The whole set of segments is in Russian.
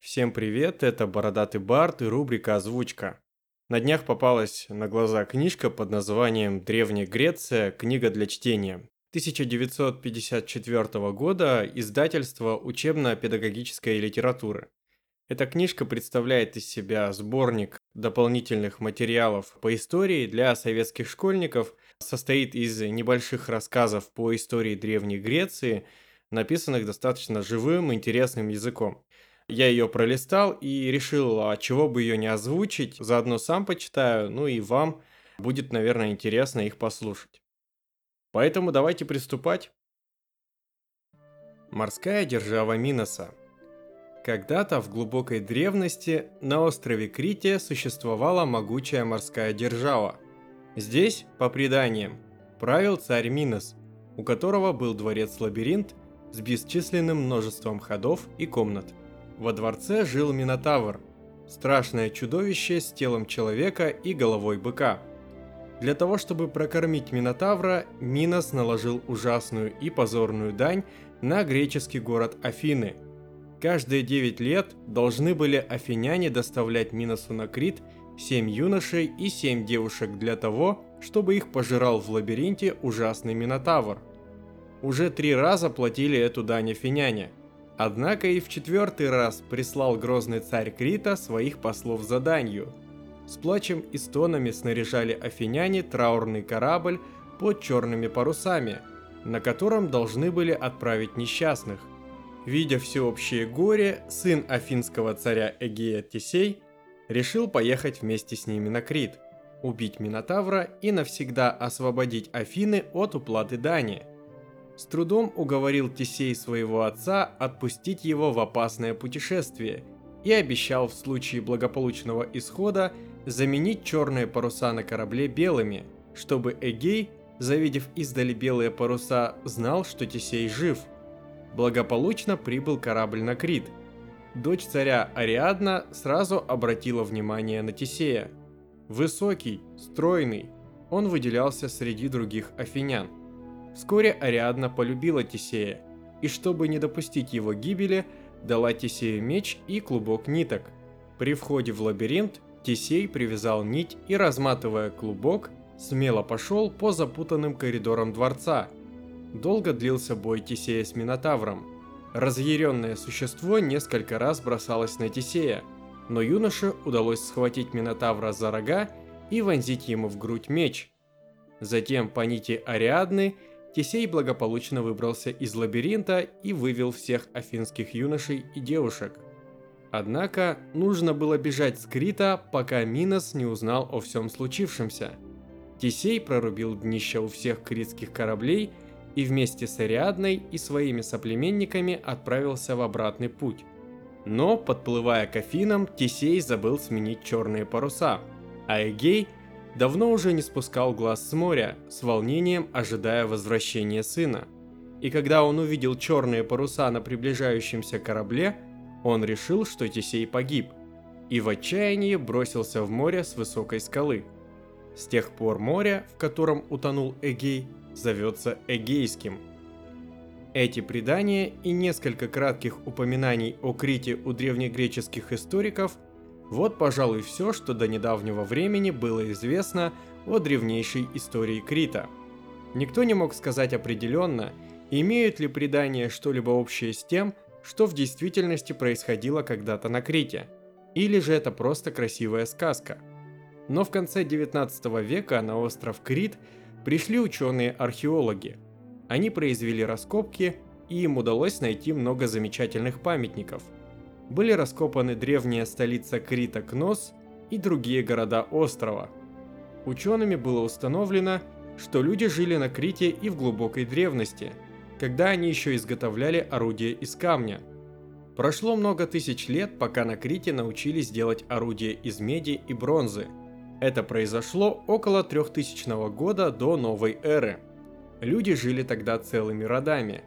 Всем привет, это Бородатый Барт и рубрика «Озвучка». На днях попалась на глаза книжка под названием «Древняя Греция. Книга для чтения». 1954 года издательство учебно-педагогической литературы. Эта книжка представляет из себя сборник дополнительных материалов по истории для советских школьников, состоит из небольших рассказов по истории Древней Греции, написанных достаточно живым, интересным языком. Я ее пролистал и решил, а чего бы ее не озвучить, заодно сам почитаю, ну и вам будет, наверное, интересно их послушать. Поэтому давайте приступать. Морская держава Миноса. Когда-то в глубокой древности на острове Крите существовала могучая морская держава. Здесь, по преданиям, правил царь Минос, у которого был дворец-лабиринт с бесчисленным множеством ходов и комнат. Во дворце жил Минотавр, страшное чудовище с телом человека и головой быка. Для того, чтобы прокормить Минотавра, Минос наложил ужасную и позорную дань на греческий город Афины. Каждые 9 лет должны были афиняне доставлять Миносу на Крит 7 юношей и 7 девушек для того, чтобы их пожирал в лабиринте ужасный Минотавр. Уже три раза платили эту дань афиняне – Однако и в четвертый раз прислал грозный царь Крита своих послов за данью. С плачем и стонами снаряжали афиняне траурный корабль под черными парусами, на котором должны были отправить несчастных. Видя всеобщее горе, сын афинского царя Эгея Тесей решил поехать вместе с ними на Крит, убить Минотавра и навсегда освободить Афины от уплаты дани – с трудом уговорил Тесей своего отца отпустить его в опасное путешествие и обещал в случае благополучного исхода заменить черные паруса на корабле белыми, чтобы Эгей, завидев издали белые паруса, знал, что Тесей жив. Благополучно прибыл корабль на Крит. Дочь царя Ариадна сразу обратила внимание на Тесея. Высокий, стройный, он выделялся среди других афинян – Вскоре Ариадна полюбила Тесея, и чтобы не допустить его гибели, дала Тесею меч и клубок ниток. При входе в лабиринт Тесей привязал нить и, разматывая клубок, смело пошел по запутанным коридорам дворца. Долго длился бой Тесея с Минотавром. Разъяренное существо несколько раз бросалось на Тесея, но юноше удалось схватить Минотавра за рога и вонзить ему в грудь меч. Затем по нити Ариадны Тесей благополучно выбрался из лабиринта и вывел всех афинских юношей и девушек. Однако нужно было бежать с Крита, пока Минос не узнал о всем случившемся. Тесей прорубил днище у всех критских кораблей и вместе с Ариадной и своими соплеменниками отправился в обратный путь. Но, подплывая к Афинам, Тесей забыл сменить черные паруса, а Эгей – давно уже не спускал глаз с моря, с волнением ожидая возвращения сына. И когда он увидел черные паруса на приближающемся корабле, он решил, что Тесей погиб, и в отчаянии бросился в море с высокой скалы. С тех пор море, в котором утонул Эгей, зовется Эгейским. Эти предания и несколько кратких упоминаний о Крите у древнегреческих историков – вот, пожалуй, все, что до недавнего времени было известно о древнейшей истории Крита. Никто не мог сказать определенно, имеют ли предания что-либо общее с тем, что в действительности происходило когда-то на Крите, или же это просто красивая сказка. Но в конце 19 века на остров Крит пришли ученые-археологи. Они произвели раскопки, и им удалось найти много замечательных памятников – были раскопаны древняя столица Крита Кнос и другие города острова. Учеными было установлено, что люди жили на Крите и в глубокой древности, когда они еще изготовляли орудия из камня. Прошло много тысяч лет, пока на Крите научились делать орудия из меди и бронзы. Это произошло около 3000 года до новой эры. Люди жили тогда целыми родами,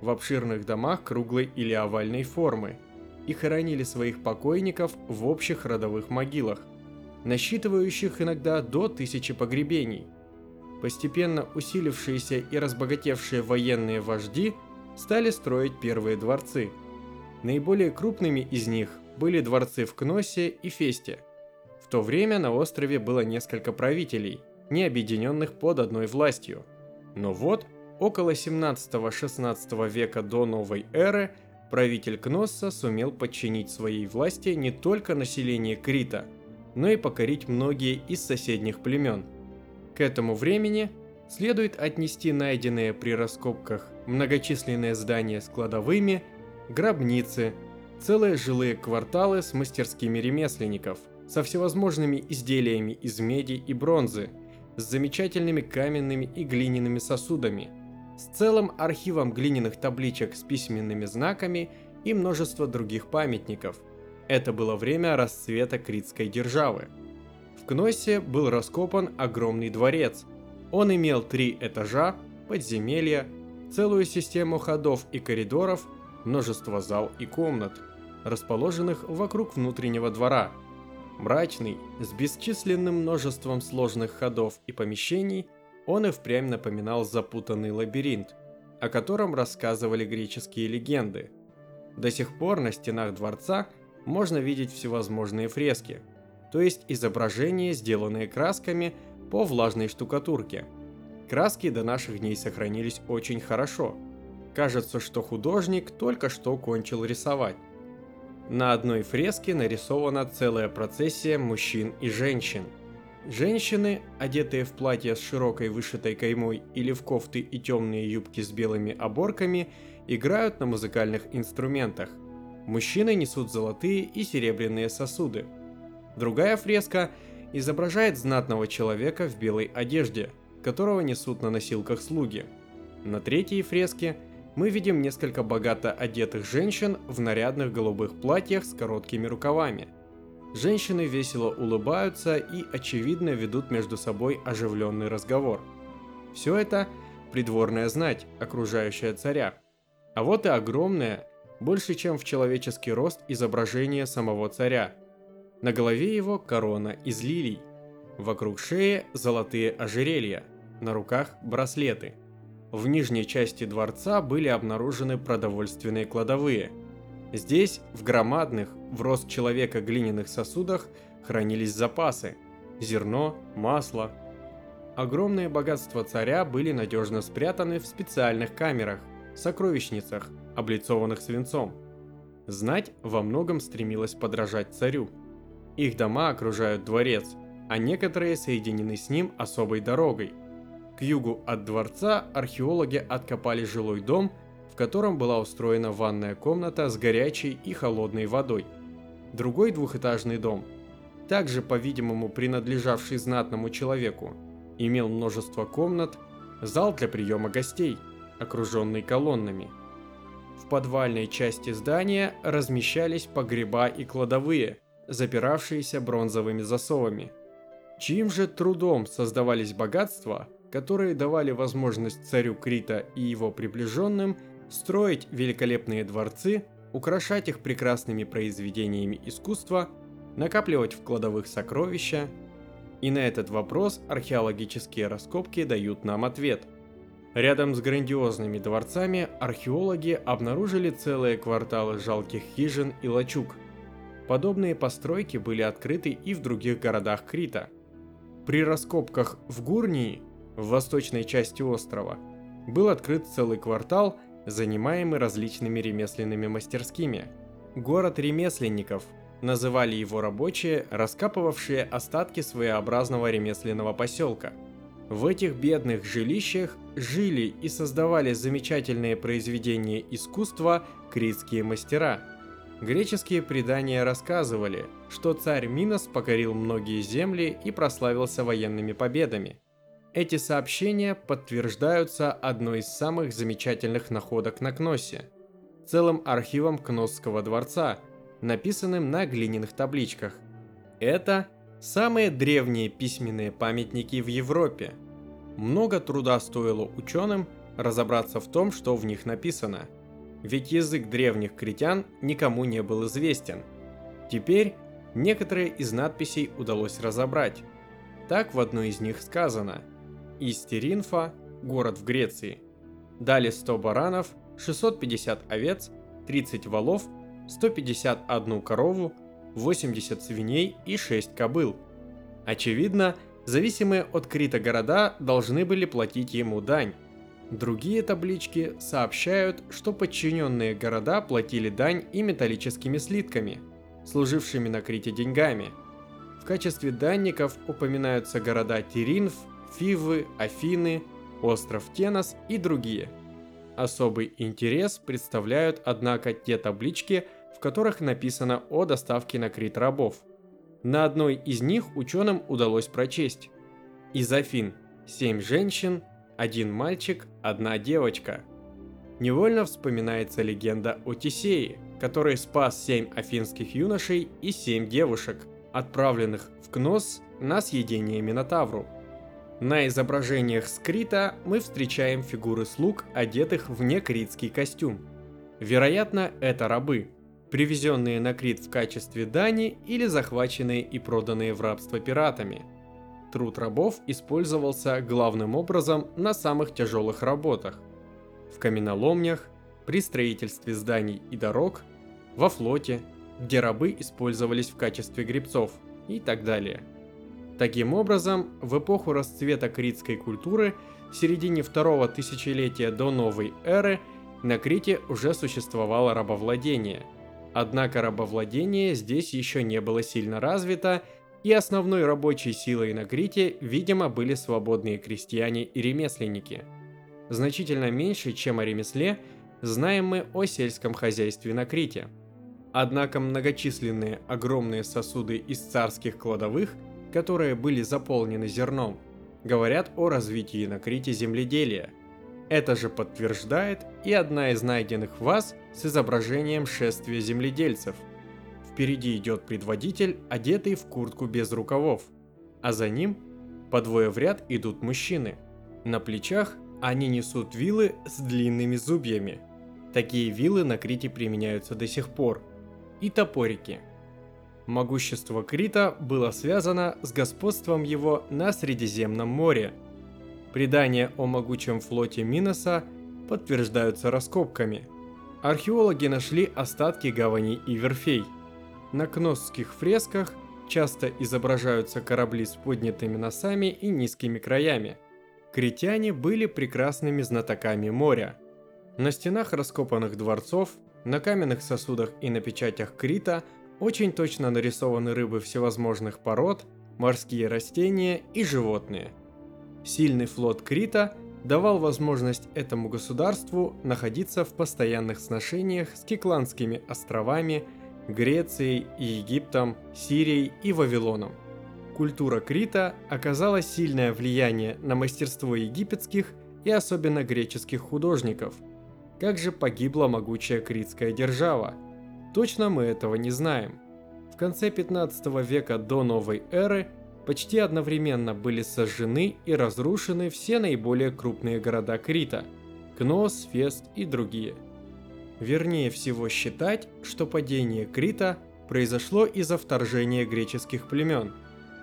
в обширных домах круглой или овальной формы – и хоронили своих покойников в общих родовых могилах, насчитывающих иногда до тысячи погребений. Постепенно усилившиеся и разбогатевшие военные вожди стали строить первые дворцы. Наиболее крупными из них были дворцы в Кносе и Фесте. В то время на острове было несколько правителей, не объединенных под одной властью. Но вот, около 17-16 века до новой эры, правитель Кносса сумел подчинить своей власти не только население Крита, но и покорить многие из соседних племен. К этому времени следует отнести найденные при раскопках многочисленные здания с кладовыми, гробницы, целые жилые кварталы с мастерскими ремесленников, со всевозможными изделиями из меди и бронзы, с замечательными каменными и глиняными сосудами, с целым архивом глиняных табличек с письменными знаками и множество других памятников. Это было время расцвета критской державы. В Кносе был раскопан огромный дворец. Он имел три этажа, подземелья, целую систему ходов и коридоров, множество зал и комнат, расположенных вокруг внутреннего двора. Мрачный, с бесчисленным множеством сложных ходов и помещений, он и впрямь напоминал запутанный лабиринт, о котором рассказывали греческие легенды. До сих пор на стенах дворца можно видеть всевозможные фрески, то есть изображения, сделанные красками по влажной штукатурке – Краски до наших дней сохранились очень хорошо. Кажется, что художник только что кончил рисовать. На одной фреске нарисована целая процессия мужчин и женщин. Женщины, одетые в платья с широкой вышитой каймой или в кофты и темные юбки с белыми оборками, играют на музыкальных инструментах. Мужчины несут золотые и серебряные сосуды. Другая фреска изображает знатного человека в белой одежде – которого несут на носилках слуги. На третьей фреске мы видим несколько богато одетых женщин в нарядных голубых платьях с короткими рукавами. Женщины весело улыбаются и очевидно ведут между собой оживленный разговор. Все это придворная знать, окружающая царя. А вот и огромное, больше чем в человеческий рост изображение самого царя. На голове его корона из лилий, Вокруг шеи золотые ожерелья, на руках браслеты. В нижней части дворца были обнаружены продовольственные кладовые. Здесь, в громадных, в рост человека глиняных сосудах, хранились запасы – зерно, масло. Огромные богатства царя были надежно спрятаны в специальных камерах, сокровищницах, облицованных свинцом. Знать во многом стремилась подражать царю. Их дома окружают дворец – а некоторые соединены с ним особой дорогой. К югу от дворца археологи откопали жилой дом, котором была устроена ванная комната с горячей и холодной водой. Другой двухэтажный дом, также, по-видимому, принадлежавший знатному человеку, имел множество комнат, зал для приема гостей, окруженный колоннами. В подвальной части здания размещались погреба и кладовые, запиравшиеся бронзовыми засовами – Чьим же трудом создавались богатства, которые давали возможность царю Крита и его приближенным строить великолепные дворцы, украшать их прекрасными произведениями искусства, накапливать в кладовых сокровища? И на этот вопрос археологические раскопки дают нам ответ. Рядом с грандиозными дворцами археологи обнаружили целые кварталы жалких хижин и лачуг. Подобные постройки были открыты и в других городах Крита – при раскопках в Гурнии, в восточной части острова, был открыт целый квартал, занимаемый различными ремесленными мастерскими. Город ремесленников называли его рабочие, раскапывавшие остатки своеобразного ремесленного поселка. В этих бедных жилищах жили и создавали замечательные произведения искусства критские мастера – Греческие предания рассказывали, что царь Минос покорил многие земли и прославился военными победами. Эти сообщения подтверждаются одной из самых замечательных находок на Кносе – целым архивом Кносского дворца, написанным на глиняных табличках. Это самые древние письменные памятники в Европе. Много труда стоило ученым разобраться в том, что в них написано – ведь язык древних критян никому не был известен. Теперь некоторые из надписей удалось разобрать. Так в одной из них сказано «Истеринфа – город в Греции». Дали 100 баранов, 650 овец, 30 волов, 151 корову, 80 свиней и 6 кобыл. Очевидно, зависимые от Крита города должны были платить ему дань. Другие таблички сообщают, что подчиненные города платили дань и металлическими слитками, служившими на Крите деньгами. В качестве данников упоминаются города Тиринф, Фивы, Афины, остров Тенос и другие. Особый интерес представляют, однако, те таблички, в которых написано о доставке на Крит рабов. На одной из них ученым удалось прочесть. Из Афин 7 женщин, один мальчик, одна девочка. Невольно вспоминается легенда о Тисее, который спас семь афинских юношей и семь девушек, отправленных в Кнос на съедение Минотавру – на изображениях скрита мы встречаем фигуры слуг, одетых в некритский костюм. Вероятно, это рабы, привезенные на Крит в качестве дани или захваченные и проданные в рабство пиратами. Труд рабов использовался главным образом на самых тяжелых работах. В каменоломнях, при строительстве зданий и дорог, во флоте, где рабы использовались в качестве гребцов и так далее – Таким образом, в эпоху расцвета критской культуры, в середине второго тысячелетия до новой эры, на Крите уже существовало рабовладение. Однако рабовладение здесь еще не было сильно развито, и основной рабочей силой на Крите, видимо, были свободные крестьяне и ремесленники. Значительно меньше, чем о ремесле, знаем мы о сельском хозяйстве на Крите. Однако многочисленные огромные сосуды из царских кладовых – которые были заполнены зерном, говорят о развитии на Крите земледелия. Это же подтверждает и одна из найденных ваз с изображением шествия земледельцев. Впереди идет предводитель, одетый в куртку без рукавов, а за ним по двое в ряд идут мужчины. На плечах они несут вилы с длинными зубьями. Такие вилы на Крите применяются до сих пор. И топорики – Могущество Крита было связано с господством его на Средиземном море. Предания о могучем флоте Миноса подтверждаются раскопками. Археологи нашли остатки гаваней и верфей. На кносских фресках часто изображаются корабли с поднятыми носами и низкими краями. Критяне были прекрасными знатоками моря. На стенах раскопанных дворцов, на каменных сосудах и на печатях Крита – очень точно нарисованы рыбы всевозможных пород, морские растения и животные. Сильный флот Крита давал возможность этому государству находиться в постоянных сношениях с Кикландскими островами, Грецией, Египтом, Сирией и Вавилоном. Культура Крита оказала сильное влияние на мастерство египетских и особенно греческих художников. Как же погибла могучая критская держава – Точно мы этого не знаем. В конце 15 века до новой эры почти одновременно были сожжены и разрушены все наиболее крупные города Крита – Кнос, Фест и другие. Вернее всего считать, что падение Крита произошло из-за вторжения греческих племен.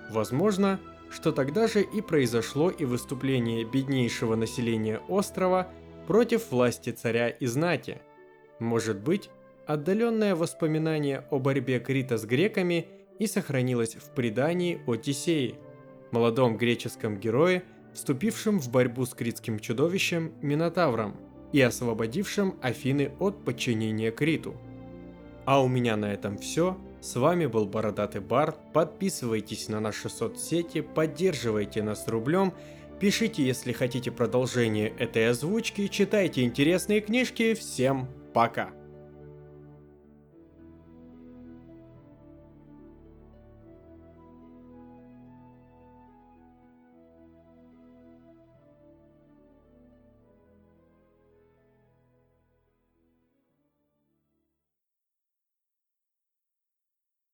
Возможно, что тогда же и произошло и выступление беднейшего населения острова против власти царя и знати. Может быть, отдаленное воспоминание о борьбе Крита с греками и сохранилось в предании о Тисее, молодом греческом герое, вступившем в борьбу с критским чудовищем Минотавром и освободившем Афины от подчинения Криту. А у меня на этом все. С вами был Бородатый Бар. Подписывайтесь на наши соцсети, поддерживайте нас рублем, пишите, если хотите продолжение этой озвучки, читайте интересные книжки. Всем пока!